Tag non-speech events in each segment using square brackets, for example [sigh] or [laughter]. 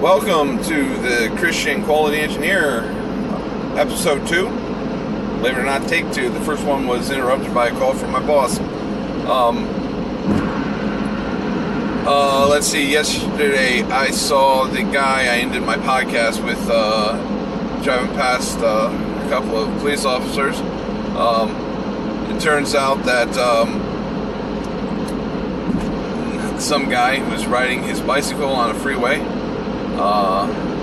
Welcome to the Christian Quality Engineer, episode two. Believe it or not, take two. The first one was interrupted by a call from my boss. Um, uh, let's see. Yesterday, I saw the guy I ended my podcast with uh, driving past uh, a couple of police officers. Um, it turns out that um, some guy was riding his bicycle on a freeway. Uh,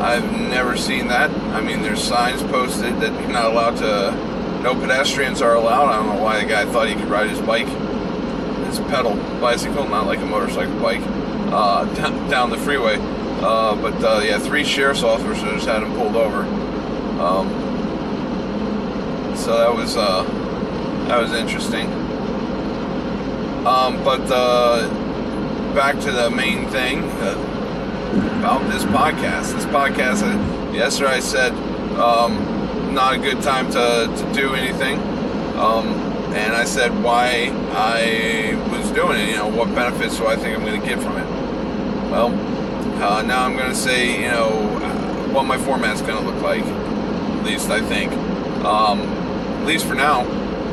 I've never seen that. I mean, there's signs posted that you're not allowed to, no pedestrians are allowed. I don't know why the guy thought he could ride his bike, his pedal bicycle, not like a motorcycle bike, uh, [laughs] down, down the freeway. Uh, but uh, yeah, three sheriff's officers had him pulled over. Um, so that was uh, that was interesting. Um, but uh, back to the main thing uh, about this podcast. This podcast, uh, yesterday I said um, not a good time to, to do anything. Um, and I said why I was doing it, you know, what benefits do I think I'm going to get from it. Well, uh, now I'm going to say, you know, what my format's going to look like, at least I think. Um, at least for now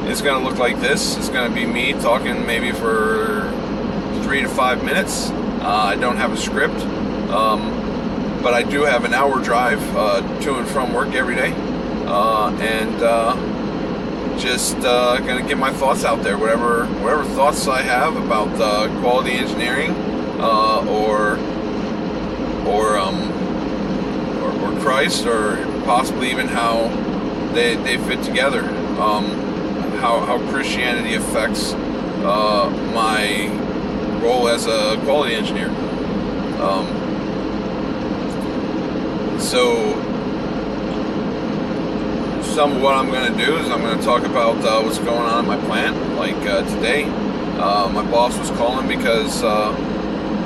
it's going to look like this. It's going to be me talking maybe for three to five minutes. Uh, I don't have a script, um, but I do have an hour drive uh, to and from work every day, uh, and uh, just uh, to get my thoughts out there. Whatever whatever thoughts I have about uh, quality engineering or or um, or, or Christ, or possibly even how they they fit together. Um, how, how Christianity affects uh, my role as a quality engineer. Um, so, some of what I'm going to do is I'm going to talk about uh, what's going on in my plant. Like uh, today, uh, my boss was calling because uh,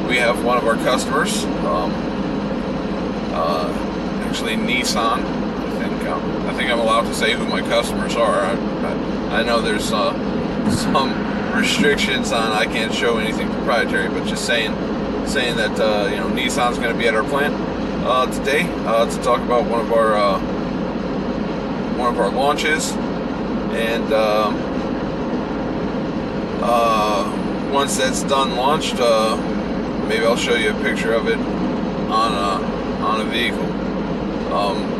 we have one of our customers, um, uh, actually Nissan. I think um, I think I'm allowed to say who my customers are. I, I, I know there's uh, some restrictions on I can't show anything proprietary, but just saying saying that you know Nissan's going to be at our plant uh, today uh, to talk about one of our uh, one of our launches, and um, uh, once that's done launched, maybe I'll show you a picture of it on a on a vehicle. Um,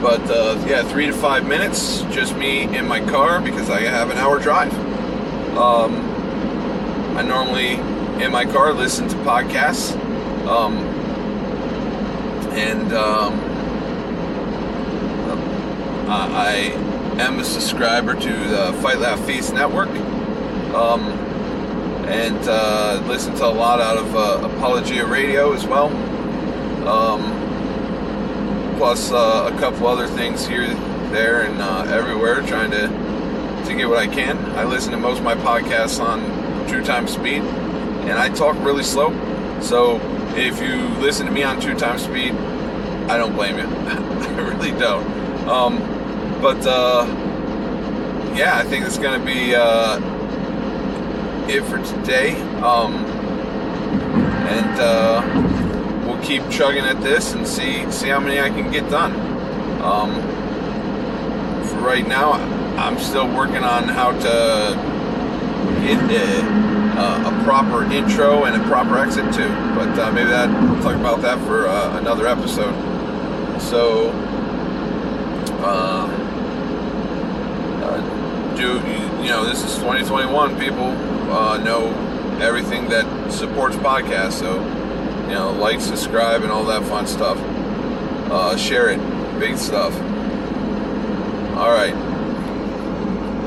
but uh, yeah, three to five minutes, just me in my car because I have an hour drive. Um, I normally in my car listen to podcasts, um, and um, I am a subscriber to the Fight Laugh Feast Network, um, and uh, listen to a lot out of uh, Apologia Radio as well. Um, plus uh, a couple other things here, there, and uh, everywhere, trying to to get what I can. I listen to most of my podcasts on two times speed, and I talk really slow. So if you listen to me on two times speed, I don't blame you. [laughs] I really don't. Um, but uh, yeah, I think it's going to be uh, it for today. Um, and uh, we'll keep chugging at this and see see how many I can get done. Um, for right now, I'm still working on how to get a, uh, a proper intro and a proper exit too. But uh, maybe that we'll talk about that for uh, another episode. So. Uh, uh, do you know this is 2021 people uh, know everything that supports podcasts so you know like subscribe and all that fun stuff share it big stuff all right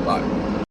bye